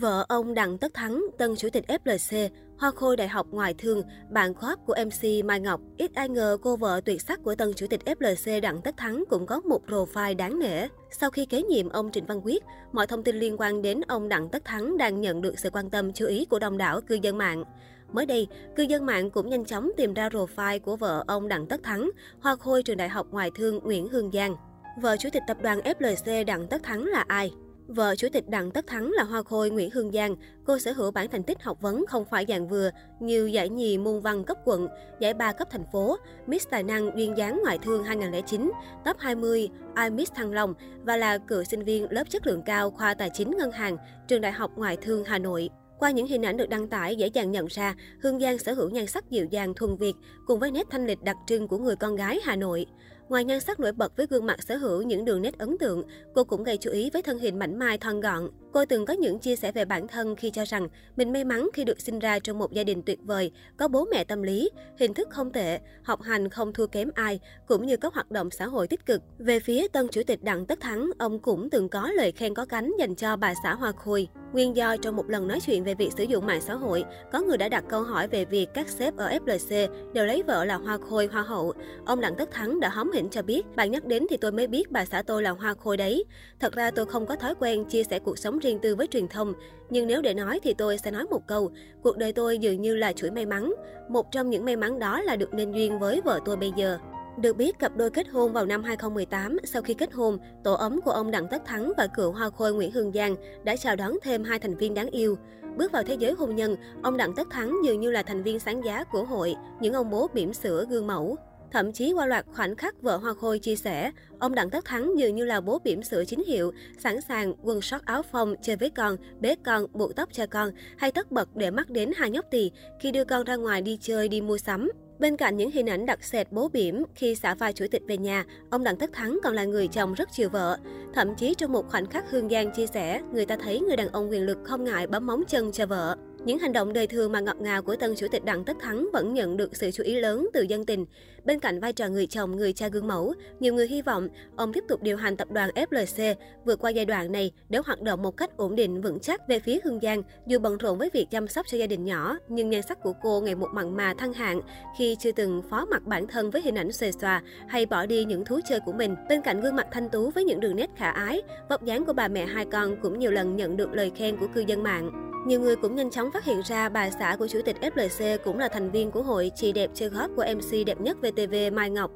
Vợ ông Đặng Tất Thắng, tân chủ tịch FLC, hoa khôi đại học ngoại thương, bạn khóa của MC Mai Ngọc. Ít ai ngờ cô vợ tuyệt sắc của tân chủ tịch FLC Đặng Tất Thắng cũng có một profile đáng nể. Sau khi kế nhiệm ông Trịnh Văn Quyết, mọi thông tin liên quan đến ông Đặng Tất Thắng đang nhận được sự quan tâm chú ý của đông đảo cư dân mạng. Mới đây, cư dân mạng cũng nhanh chóng tìm ra profile của vợ ông Đặng Tất Thắng, hoa khôi trường đại học ngoại thương Nguyễn Hương Giang. Vợ chủ tịch tập đoàn FLC Đặng Tất Thắng là ai? Vợ chủ tịch Đặng Tất Thắng là hoa khôi Nguyễn Hương Giang. Cô sở hữu bản thành tích học vấn không phải dạng vừa như giải nhì môn văn cấp quận, giải ba cấp thành phố, Miss Tài năng duyên dáng ngoại thương 2009, top 20, i miss Thăng Long và là cựu sinh viên lớp chất lượng cao khoa tài chính ngân hàng, trường đại học ngoại thương Hà Nội. Qua những hình ảnh được đăng tải, dễ dàng nhận ra Hương Giang sở hữu nhan sắc dịu dàng thuần Việt cùng với nét thanh lịch đặc trưng của người con gái Hà Nội. Ngoài nhan sắc nổi bật với gương mặt sở hữu những đường nét ấn tượng, cô cũng gây chú ý với thân hình mảnh mai thon gọn. Cô từng có những chia sẻ về bản thân khi cho rằng mình may mắn khi được sinh ra trong một gia đình tuyệt vời, có bố mẹ tâm lý, hình thức không tệ, học hành không thua kém ai, cũng như các hoạt động xã hội tích cực. Về phía tân chủ tịch Đặng Tất Thắng, ông cũng từng có lời khen có cánh dành cho bà xã Hoa Khôi. Nguyên do trong một lần nói chuyện về việc sử dụng mạng xã hội, có người đã đặt câu hỏi về việc các sếp ở FLC đều lấy vợ là Hoa Khôi, Hoa hậu. Ông Đặng Tất Thắng đã hóm hỉnh cho biết, bạn nhắc đến thì tôi mới biết bà xã tôi là Hoa Khôi đấy. Thật ra tôi không có thói quen chia sẻ cuộc sống riêng tư với truyền thông, nhưng nếu để nói thì tôi sẽ nói một câu, cuộc đời tôi dường như là chuỗi may mắn. Một trong những may mắn đó là được nên duyên với vợ tôi bây giờ. Được biết, cặp đôi kết hôn vào năm 2018. Sau khi kết hôn, tổ ấm của ông Đặng Tất Thắng và cựu hoa khôi Nguyễn Hương Giang đã chào đón thêm hai thành viên đáng yêu. Bước vào thế giới hôn nhân, ông Đặng Tất Thắng dường như là thành viên sáng giá của hội, những ông bố bỉm sữa gương mẫu. Thậm chí qua loạt khoảnh khắc vợ Hoa Khôi chia sẻ, ông Đặng Tất Thắng dường như là bố bỉm sữa chính hiệu, sẵn sàng quần sót áo phông, chơi với con, bế con, buộc tóc cho con, hay tất bật để mắt đến hai nhóc tỳ khi đưa con ra ngoài đi chơi, đi mua sắm. Bên cạnh những hình ảnh đặc sệt bố bỉm khi xả vai chủ tịch về nhà, ông Đặng Tất Thắng còn là người chồng rất chiều vợ. Thậm chí trong một khoảnh khắc Hương Giang chia sẻ, người ta thấy người đàn ông quyền lực không ngại bấm móng chân cho vợ. Những hành động đời thường mà ngọt ngào của tân chủ tịch Đặng Tất Thắng vẫn nhận được sự chú ý lớn từ dân tình. Bên cạnh vai trò người chồng, người cha gương mẫu, nhiều người hy vọng ông tiếp tục điều hành tập đoàn FLC vượt qua giai đoạn này để hoạt động một cách ổn định vững chắc. Về phía Hương Giang, dù bận rộn với việc chăm sóc cho gia đình nhỏ, nhưng nhan sắc của cô ngày một mặn mà thăng hạng khi chưa từng phó mặc bản thân với hình ảnh xòe xòa hay bỏ đi những thú chơi của mình. Bên cạnh gương mặt thanh tú với những đường nét khả ái, vóc dáng của bà mẹ hai con cũng nhiều lần nhận được lời khen của cư dân mạng. Nhiều người cũng nhanh chóng phát hiện ra bà xã của chủ tịch FLC cũng là thành viên của hội Chị đẹp chơi góp của MC đẹp nhất VTV Mai Ngọc.